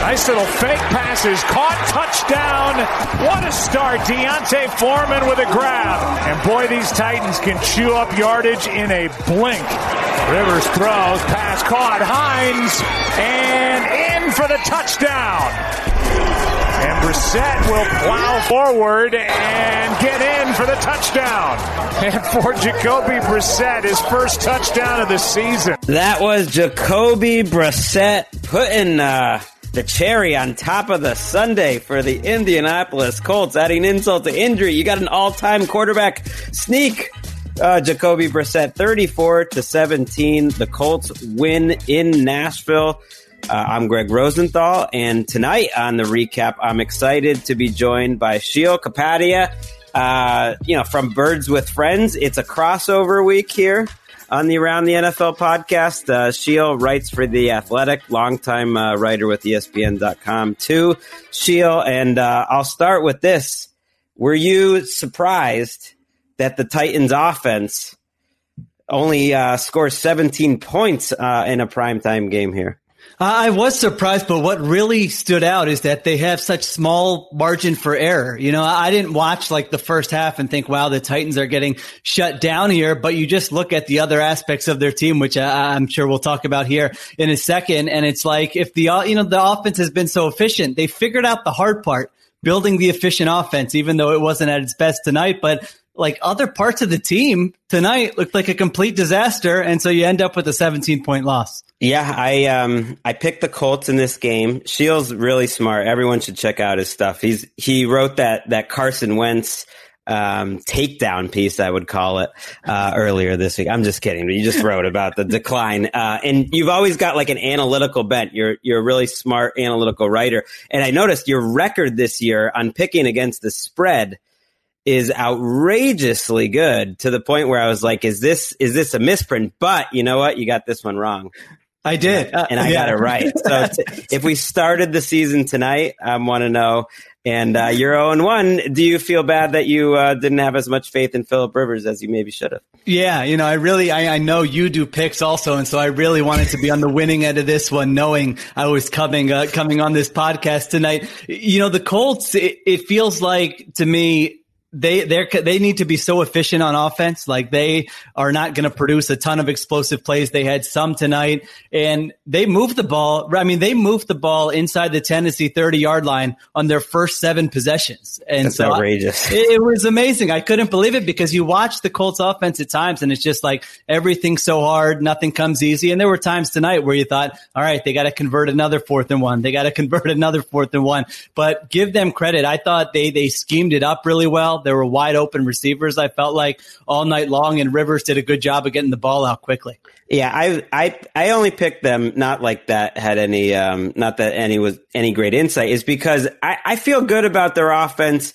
Nice little fake passes, caught, touchdown. What a start. D'Onta Foreman with a grab. And boy, these Titans can chew up yardage in a blink. Rivers throws, pass caught, Hines, and in for the touchdown. And Brissett will plow forward and get in for the touchdown. And for Jacoby Brissett, his first touchdown of the season. That was Jacoby Brissett putting uh, the cherry on top of the Sunday for the Indianapolis Colts, adding insult to injury. You got an all-time quarterback sneak. Uh, Jacoby Brissett, 34 to 17. The Colts win in Nashville. Uh, I'm Gregg Rosenthal, and tonight on the recap, I'm excited to be joined by Sheil Kapadia. Uh, you know, from Birds with Friends, it's a crossover week here on the Around the NFL podcast. Uh, Sheil writes for The Athletic, longtime uh, writer with ESPN.com too. Sheil, and uh, I'll start with this. Were you surprised that the Titans offense only uh, scores 17 points uh, in a primetime game here? I was surprised, but what really stood out is that they have such small margin for error. You know, I didn't watch like the first half and think, wow, the Titans are getting shut down here. But you just look at the other aspects of their team, which I, am sure we'll talk about here in a second. And it's like if the, you know, the offense has been so efficient, they figured out the hard part building the efficient offense, even though it wasn't at its best tonight. But like other parts of the team tonight looked like a complete disaster. And so you end up with a 17 point loss. Yeah, I um I picked the Colts in this game. Sheil's really smart. Everyone should check out his stuff. He's he wrote that that Carson Wentz um, takedown piece, I would call it, uh, earlier this week. I'm just kidding. but You just wrote about the decline. Uh, and you've always got like an analytical bent. You're, you're a really smart analytical writer. And I noticed your record this year on picking against the spread is outrageously good to the point where I was like, is this, is this a misprint? But you know what? You got this one wrong. I did, uh, and I yeah. got it right. So t- if we started the season tonight, I want to know. And uh, you're 0 and 1. Do you feel bad that you uh, didn't have as much faith in Philip Rivers as you maybe should have? Yeah, you know, I really, I, I, know you do picks also, and so I really wanted to be on the winning end of this one, knowing I was coming, uh, coming on this podcast tonight. You know, the Colts. It, it feels like to me they they they need to be so efficient on offense. Like they are not going to produce a ton of explosive plays. They had some tonight, and they moved the ball. I mean, they moved the ball inside the Tennessee thirty yard line on their first seven possessions. And That's so outrageous. I, it, it, was amazing. I couldn't believe it because you watch the Colts offense at times, and it's just like everything's so hard, nothing comes easy. And there were times tonight where you thought, all right, they got to convert another fourth and one. They got to convert another fourth and one. But give them credit. I thought they they schemed it up really well There were wide open receivers. I felt like all night long, and Rivers did a good job of getting the ball out quickly. Yeah, I I I only picked them not like that had any um not that any was any great insight is because I, I feel good about their offense,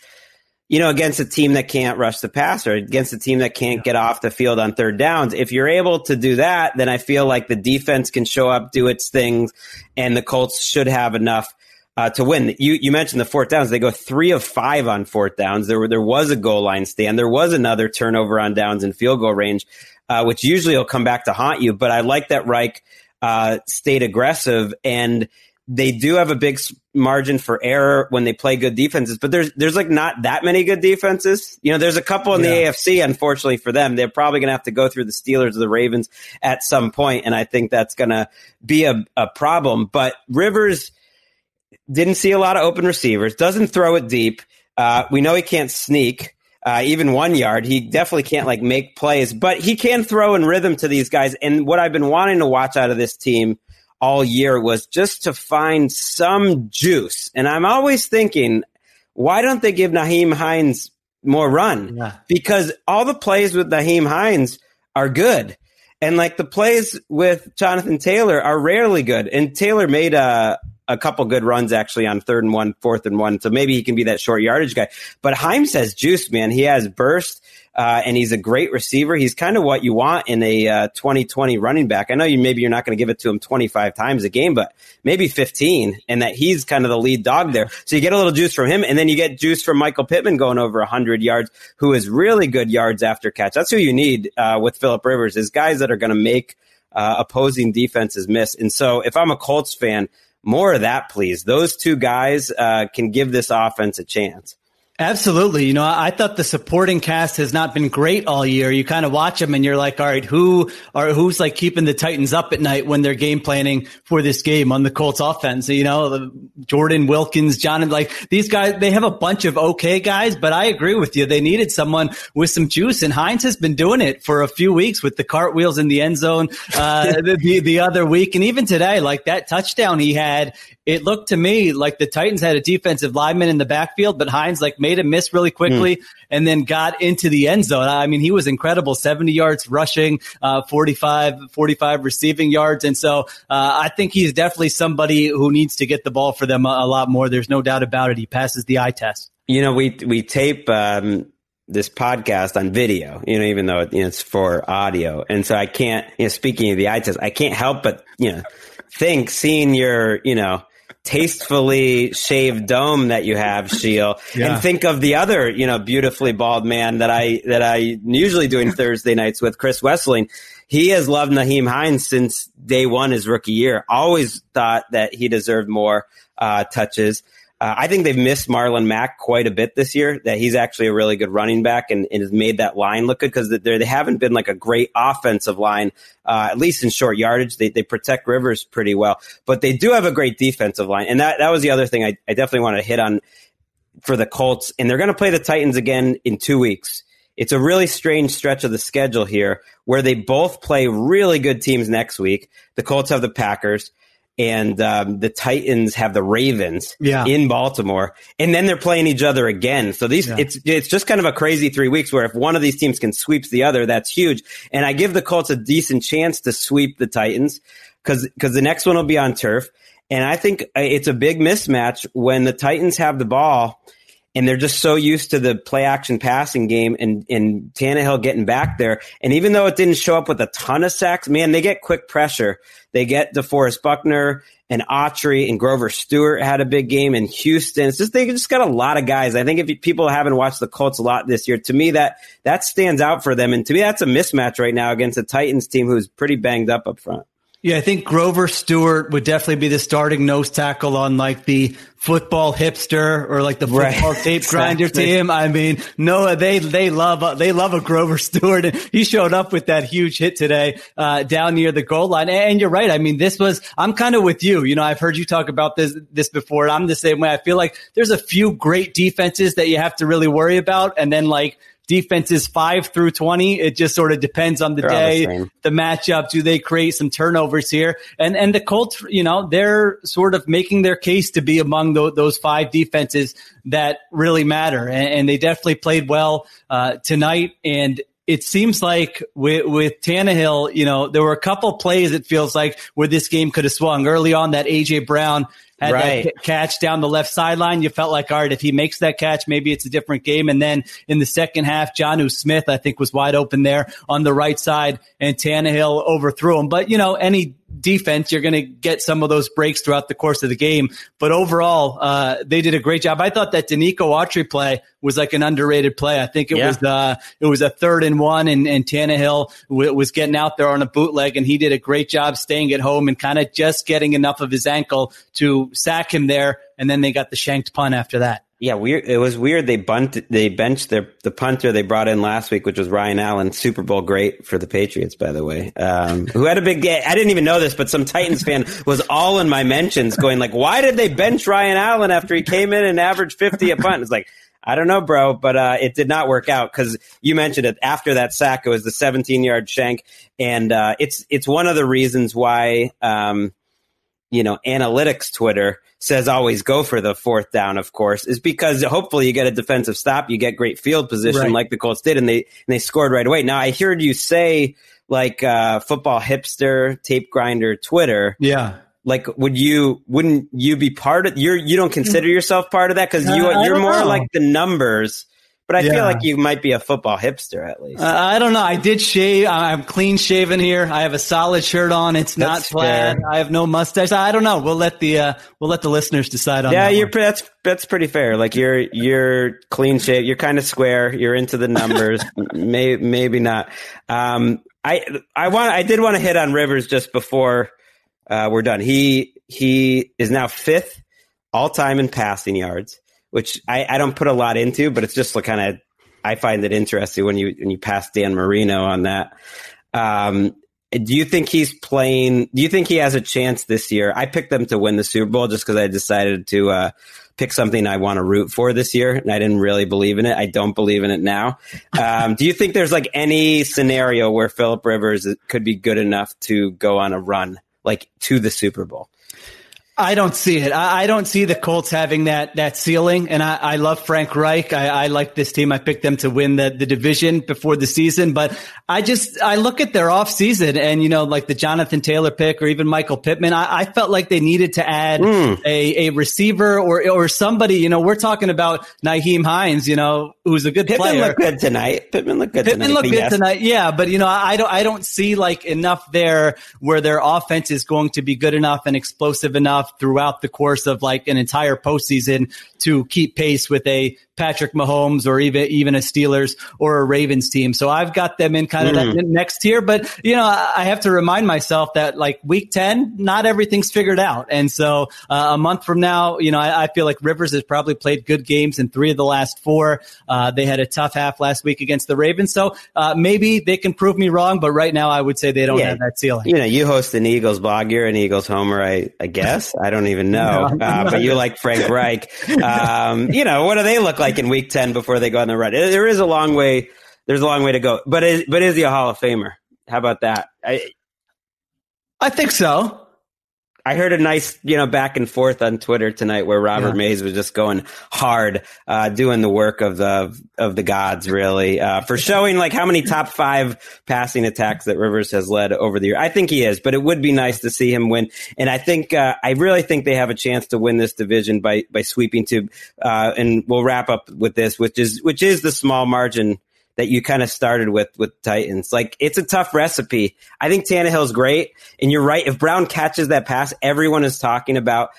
you know, against a team that can't rush the passer, against a team that can't get off the field on third downs. If you're able to do that, then I feel like the defense can show up, do its things, and the Colts should have enough uh, to win. You you mentioned the fourth downs; they go three of five on fourth downs. There were there was a goal line stand. There was another turnover on downs and field goal range uh, which usually will come back to haunt you. But I like that Reich uh, stayed aggressive and they do have a big margin for error when they play good defenses, but there's there's like not that many good defenses. You know, there's a couple in yeah. the AFC. Unfortunately for them, they're probably going to have to go through the Steelers or the Ravens at some point, and I think that's going to be a, a problem. But Rivers didn't see a lot of open receivers. Doesn't throw it deep. Uh, we know he can't sneak uh, even one yard. He definitely can't like make plays, but he can throw in rhythm to these guys. And what I've been wanting to watch out of this team all year was just to find some juice. And I'm always thinking, why don't they give Nyheim Hines more run? Yeah. Because all the plays with Nyheim Hines are good. And like the plays with Jonathan Taylor are rarely good. And Taylor made a, a couple good runs actually on third and one, fourth and one. So maybe he can be that short yardage guy. But Hines has juice, man. He has burst. Uh, and he's a great receiver. He's kind of what you want in a uh, 2020 running back. I know you maybe you're not going to give it to him 25 times a game, but maybe 15, and that he's kind of the lead dog there. So you get a little juice from him, and then you get juice from Michael Pittman going over 100 yards, who is really good yards after catch. That's who you need uh, with Philip Rivers is guys that are going to make uh, opposing defenses miss. And so if I'm a Colts fan, more of that, please. Those two guys uh, can give this offense a chance. Absolutely. You know, I thought the supporting cast has not been great all year. You kind of watch them and you're like, all right, who are, who's like keeping the Titans up at night when they're game planning for this game on the Colts offense? You know, Jordan Wilkins, John, like these guys, they have a bunch of okay guys, but I agree with you. They needed someone with some juice and Hines has been doing it for a few weeks with the cartwheels in the end zone, uh, the, the other week. And even today, like that touchdown he had, it looked to me like the Titans had a defensive lineman in the backfield, but Hines like made a miss really quickly mm. and then got into the end zone. I mean, he was incredible 70 yards rushing, uh, 45, 45 receiving yards. And so, uh, I think he's definitely somebody who needs to get the ball for them a, a, lot more. There's no doubt about it. He passes the eye test. You know, we, we tape, um, this podcast on video, you know, even though it's for audio. And so I can't, you know, speaking of the eye test, I can't help but, you know, think seeing your, you know, tastefully shaved dome that you have, Sheil, yeah. and think of the other, you know, beautifully bald man that I that I usually doing Thursday nights with Chris Wesseling. He has loved Nyheim Hines since day one his rookie year. Always thought that he deserved more uh, touches. Uh, I think they've missed Marlon Mack quite a bit this year. That he's actually a really good running back and, and has made that line look good because they haven't been like a great offensive line, uh, at least in short yardage. They, they protect Rivers pretty well, but they do have a great defensive line. And that, that was the other thing I, I definitely want to hit on for the Colts. And they're going to play the Titans again in two weeks. It's a really strange stretch of the schedule here where they both play really good teams next week. The Colts have the Packers and um, the Titans have the Ravens yeah. in Baltimore, and then they're playing each other again. So these yeah. it's it's just kind of a crazy three weeks where if one of these teams can sweep the other, that's huge. And I give the Colts a decent chance to sweep the Titans because because the next one will be on turf, and I think uh, it's a big mismatch when the Titans have the ball and they're just so used to the play action passing game and, and Tannehill getting back there. And even though it didn't show up with a ton of sacks, man, they get quick pressure. They get DeForest Buckner and Autry and Grover Stewart had a big game in Houston. It's just they just got a lot of guys. I think if people haven't watched the Colts a lot this year, to me that that stands out for them. And to me, that's a mismatch right now against a Titans team who's pretty banged up up front. Yeah, I think Grover Stewart would definitely be the starting nose tackle on like the football hipster or like the football right. tape grinder exactly. team. I mean, no, they they love they love a Grover Stewart, and he showed up with that huge hit today uh, down near the goal line. And you're right. I mean, this was I'm kind of with you. You know, I've heard you talk about this this before, and I'm the same way. I feel like there's a few great defenses that you have to really worry about, and then like defenses five through 20. It just sort of depends on the They're day, the the, matchup. Do they create some turnovers here? And, and the Colts, you know, they're sort of making their case to be among tho- those five defenses that really matter. And, and they definitely played well, uh, tonight. And it seems like with, with Tannehill, you know, there were a couple plays it feels like where this game could have swung early on that AJ Brown had Right. that ca- catch down the left sideline. You felt like, all right, if he makes that catch, maybe it's a different game. And then in the second half, Jonnu Smith, I think, was wide open there on the right side, and Tannehill overthrew him. But, you know, any defense, you're going to get some of those breaks throughout the course of the game. But overall, uh, they did a great job. I thought that Denico Autry play was like an underrated play. I think it Yeah. was uh, it was a third and one, and, and Tannehill w- was getting out there on a bootleg, and he did a great job staying at home and kind of just getting enough of his ankle to sack him there. And then they got the shanked punt after that. Yeah, weird. It was weird. They bunt. They benched their the punter they brought in last week, which was Ryan Allen, Super Bowl great for the Patriots, by the way. Um, who had a big game. I didn't even know this, but some Titans fan was all in my mentions, going like, "Why did they bench Ryan Allen after he came in and averaged fifty a punt?" It's like. I don't know, bro, but uh, it did not work out because you mentioned it. After that sack, it was the 17 yard shank, and uh, it's it's one of the reasons why um, you know, analytics Twitter says always go for the fourth down, of course, is because hopefully you get a defensive stop, you get great field position Right. like the Colts did, and they and they scored right away. Now I heard you say like uh, football hipster, tape grinder, Twitter. Yeah. Like, would you wouldn't you be part of? You're you don't consider yourself part of that because you uh, you're more know. like the numbers. But I Yeah. feel like you might be a football hipster at least. Uh, I don't know. I did shave. I'm clean shaven here. I have a solid shirt on. It's not That's plaid. fair. I have no mustache. I don't know. We'll let the uh, we'll let the listeners decide on yeah, that. you're one. that's that's pretty fair. Like you're you're clean shape. You're kind of square. You're into the numbers. May, maybe not. Um, I I want I did want to hit on Rivers just before uh, we're done. He he is now fifth all time in passing yards, which I, I don't put a lot into, but it's just kind of I find it interesting when you when you pass Dan Marino on that. Um, do you think he's playing? Do you think he has a chance this year? I picked them to win the Super Bowl just because I decided to uh, pick something I want to root for this year, and I didn't really believe in it. I don't believe in it now. Um, do you think there's like any scenario where Philip Rivers could be good enough to go on a run, like to the Super Bowl? I don't see it. I, I don't see the Colts having that that ceiling. And I, I love Frank Reich. I, I like this team. I picked them to win the, the division before the season. But I just I look at their offseason and you know, like the Jonathan Taylor pick or even Michael Pittman, I, I felt like they needed to add Hmm. a, a receiver or or somebody, you know, we're talking about Nyheim Hines, you know, who's a good Pittman player. looked good tonight. Pittman looked good Pittman tonight. looked good yes. tonight, yeah, but you know, I don't, I don't see like enough there where their offense is going to be good enough and explosive enough throughout the course of like an entire postseason to keep pace with a Patrick Mahomes or even even a Steelers or a Ravens team. So I've got them in kind of Mm. that next tier, but you know, I I have to remind myself that like week ten, not everything's figured out, and so uh, a month from now, you know, I, I feel like Rivers has probably played good games in three of the last four. Uh, they had a tough half last week against the Ravens, so uh, maybe they can prove me wrong. But right now, I would say they don't Yeah. have that ceiling. You know, you host an Eagles blog. You're an Eagles homer, I, I guess. I don't even know. No, uh, but you like Frank Reich. Um, you know, what do they look like in week 10 before they go on the run? There is a long way. There's a long way to go. But is, but is he a Hall of Famer? How about that? I, I think so. I heard a nice, you know, back and forth on Twitter tonight where Robert Yeah. Mays was just going hard, uh, doing the work of the, of the gods, really, uh, for showing like how many top five passing attacks that Rivers has led over the year. I think he is, but it would be nice to see him win. And I think, uh, I really think they have a chance to win this division by, by sweeping to, uh, and we'll wrap up with this, which is, which is the small margin that you kind of started with with Titans. Like it's a tough recipe. I think Tannehill's great, and you're right. If Brown catches that pass, everyone is talking about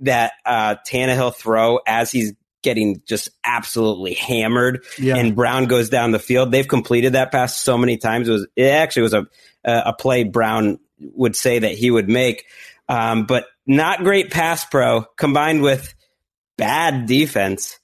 that uh, Tannehill throw as he's getting just absolutely hammered, Yeah. and Brown goes down the field. They've completed that pass so many times. It was it actually was a a play Brown would say that he would make, um, but not great pass pro combined with bad defense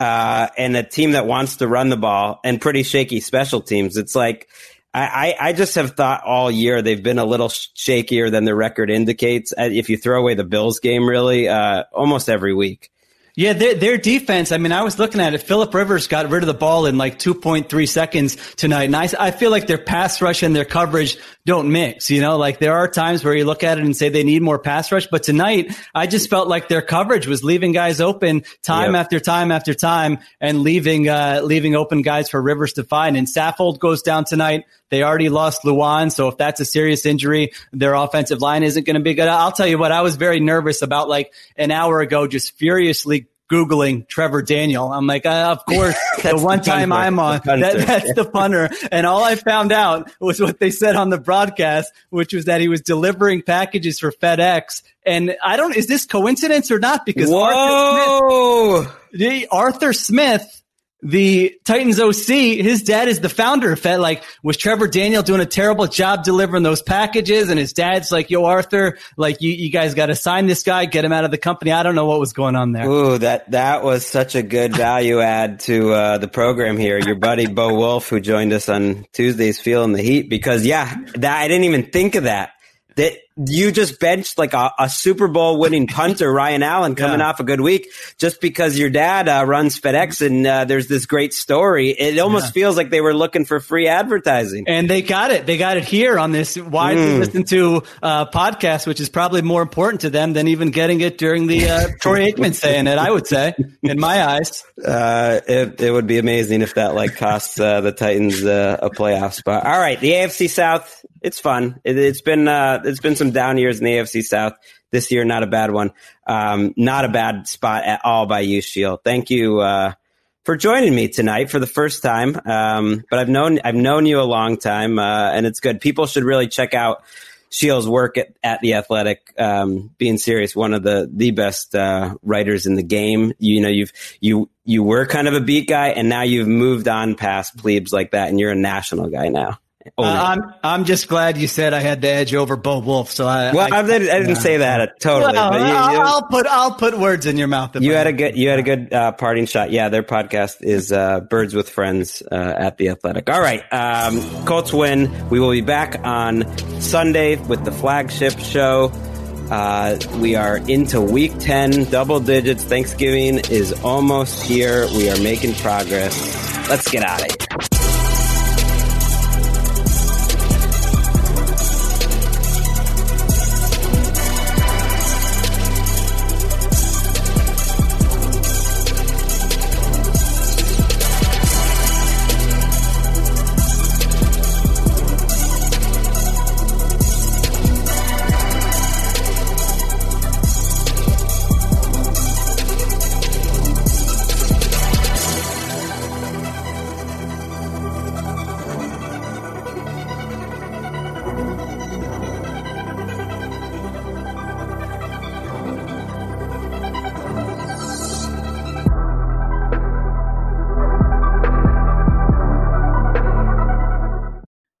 uh, and a team that wants to run the ball and pretty shaky special teams. It's like I, I, just have thought all year they've been a little shakier than the record indicates. Uh, If you throw away the Bills game, really, uh, almost every week. Yeah, their, their defense. I mean, I was looking at it. Philip Rivers got rid of the ball in like 2.3 seconds tonight. And I, I feel like their pass rush and their coverage don't mix. You know, like there are times where you look at it and say they need more pass rush. But tonight, I just felt like their coverage was leaving guys open time yep. after time after time and leaving, uh, leaving open guys for Rivers to find. And Saffold goes down tonight. They already lost Lewan. So if that's a serious injury, their offensive line isn't going to be good. I'll tell you what, I was very nervous about like an hour ago, just furiously Googling Trevor Daniel. I'm like, uh, of course, the one time I'm on, that, that's the punter. And all I found out was what they said on the broadcast, which was that he was delivering packages for FedEx. And I don't, is this coincidence or not? Because Whoa! Arthur Smith, Arthur Smith the Titans OC, his dad is the founder of Fed. Like, was Trevor Daniel doing a terrible job delivering those packages? And his dad's like, yo, Arthur, like, you, you guys got to sign this guy, get him out of the company. I don't know what was going on there. Ooh, that, that was such a good value add to, uh, the program here. Your buddy Bo Wulf, who joined us on Tuesdays, feeling the heat because yeah, that, I didn't even think of that that you just benched like a, a Super Bowl winning punter, Ryan Allen, coming yeah. off a good week, just because your dad uh, runs FedEx and uh, there's this great story. It almost yeah. feels like they were looking for free advertising, and they got it. They got it here on this widely mm. listened to uh, podcast, which is probably more important to them than even getting it during the uh, Troy Aikman saying it. I would say, in my eyes, uh, it, it would be amazing if that like costs uh, the Titans a playoff spot. All right, the AFC South it's fun. It, has been uh, it's been some down years in the AFC South this year. Not a bad one. Um, not a bad spot at all by you, Sheil. Thank you uh, for joining me tonight for the first time. Um, but I've known I've known you a long time, uh, and it's good. People should really check out Sheil's work at, at the Athletic. Um, being serious, one of the the best uh, writers in the game. You know, you've you you were kind of a beat guy, and now you've moved on past plebes like that, and you're a national guy now. Uh, I'm I'm just glad you said I had the edge over Bo Wulf. So I well I, I, didn't, I didn't say that totally. Well, you, I'll, I'll, put I'll put words in your mouth. You had a good you had a good uh, parting shot. Yeah, their podcast is uh, Birds with Friends uh, at the Athletic. All right, um, Colts win. We will be back on Sunday with the flagship show. Uh, we are into week 10, double digits. Thanksgiving is almost here. We are making progress. Let's get out of here.